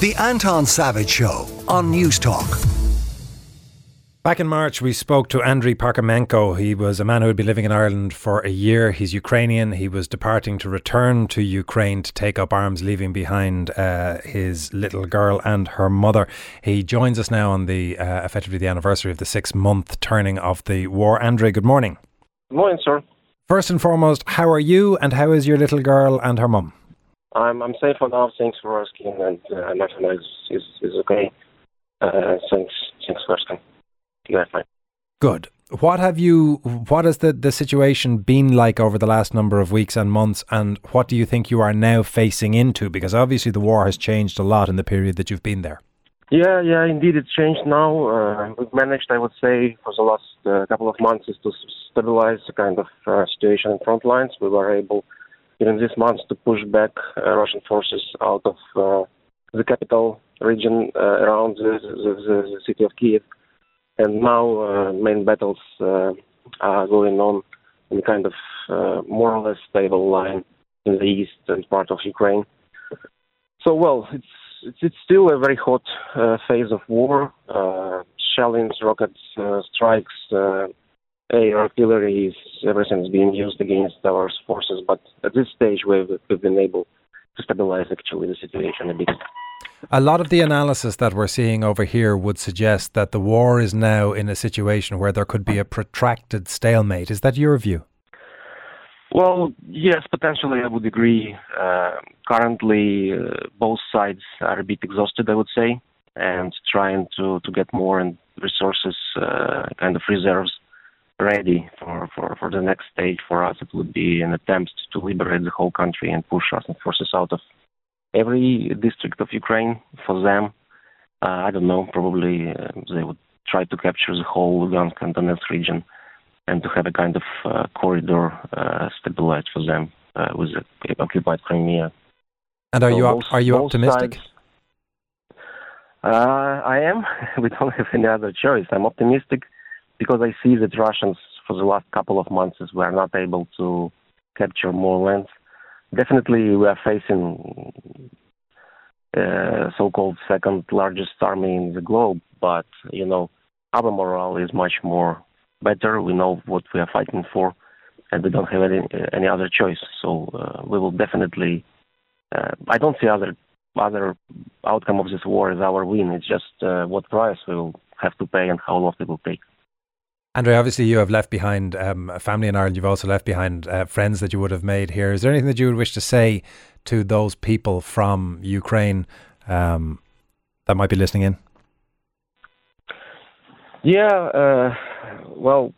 The Anton Savage Show on Newstalk. Back in March, we spoke to Andriy Parkhomenko. He was a man who had been living in Ireland for a year. He's Ukrainian. He was departing to return to Ukraine to take up arms, leaving behind uh, his little girl and her mother. He joins us now on the uh, effectively the anniversary of the six month turning of the war. Andriy, good morning. Good morning, sir. First and foremost, how are you and how is your little girl and her mum? I'm I'm safe enough. Thanks for asking, and uh, my family is is, is okay. Uh, thanks, thanks for asking. Yeah, fine. Good. What have you? What has the the situation been like over the last number of weeks and months, and what do you think you are now facing into? Because obviously the war has changed a lot in the period that you've been there. Yeah, yeah, indeed, it's changed now. Uh, we've managed, I would say, for the last uh, couple of months, is to stabilize the kind of uh, situation in front lines. We were able during these months to push back uh, Russian forces out of uh, the capital region uh, around the, the, the, city of Kiev. And now main battles are going on in kind of more or less stable line in the east and part of Ukraine. So, well, it's it's, it's still a very hot uh, phase of war. Uh, shellings, rockets, uh, strikes, artillery is everything's being used against our forces. But at this stage, we've, we've been able to stabilize actually the situation a bit. A lot of the analysis that we're seeing over here would suggest that the war is now in a situation where there could be a protracted stalemate. Is that your view? Well, yes, potentially I would agree. Uh, currently, uh, both sides are a bit exhausted, I would say, and trying to, to get more and resources, uh, kind of reserves ready for, for, for the next stage for us. It would be an attempt to liberate the whole country and push Russian forces out of every district of Ukraine. For them, uh, I don't know, probably uh, they would try to capture the whole Lugansk and Donetsk region and to have a kind of uh, corridor uh, stabilized for them uh, with the occupied Crimea. And are so you op- are you optimistic? Sides, uh, I am. we don't have any other choice. I'm optimistic because I see that Russians, for the last couple of months, were not able to capture more lands. Definitely, we are facing uh, so-called second largest army in the globe, but you know, our morale is much more better. We know what we are fighting for, and we don't have any any other choice. So uh, we will definitely. Uh, I don't see other other outcome of this war as our win. It's just uh, what price we will have to pay and how long it will take. Andriy, obviously you have left behind um, a family in Ireland. You've also left behind uh, friends that you would have made here. Is there anything that you would wish to say to those people from Ukraine um, that might be listening in? Yeah, uh, well,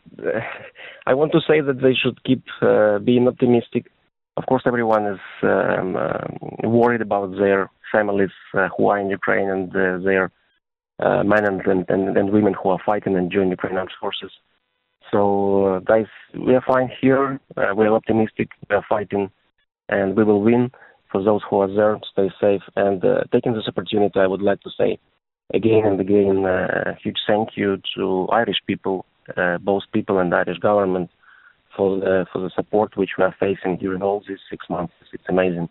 I want to say that they should keep uh, being optimistic. Of course, everyone is um, uh, worried about their families uh, who are in Ukraine and uh, their uh, men and, and, and, women who are fighting and join Ukrainian armed forces. So, uh, guys, we are fine here. Uh, we are optimistic. We are fighting, and we will win. For those who are there, stay safe. And uh, taking this opportunity, I would like to say again and again a huge thank you to Irish people, both people and Irish government, for the for the support which we are facing during all these six months. It's amazing.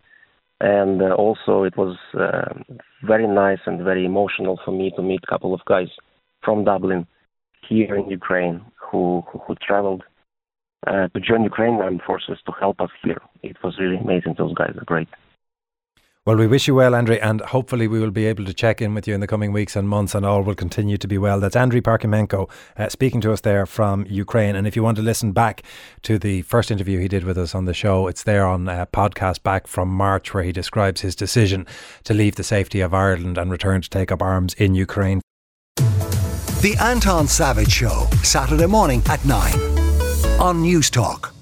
And uh, also, it was uh, very nice and very emotional for me to meet a couple of guys from Dublin here in Ukraine who who, who traveled uh, to join Ukrainian armed forces to help us here. It was really amazing. Those guys are great. Well, we wish you well, Andriy, and hopefully we will be able to check in with you in the coming weeks and months, and all will continue to be well. That's Andriy Parkhomenko uh, speaking to us there from Ukraine. And if you want to listen back to the first interview he did with us on the show, it's there on a uh, podcast back from March, where he describes his decision to leave the safety of Ireland and return to take up arms in Ukraine. The Anton Savage Show, Saturday morning at 9 on Newstalk.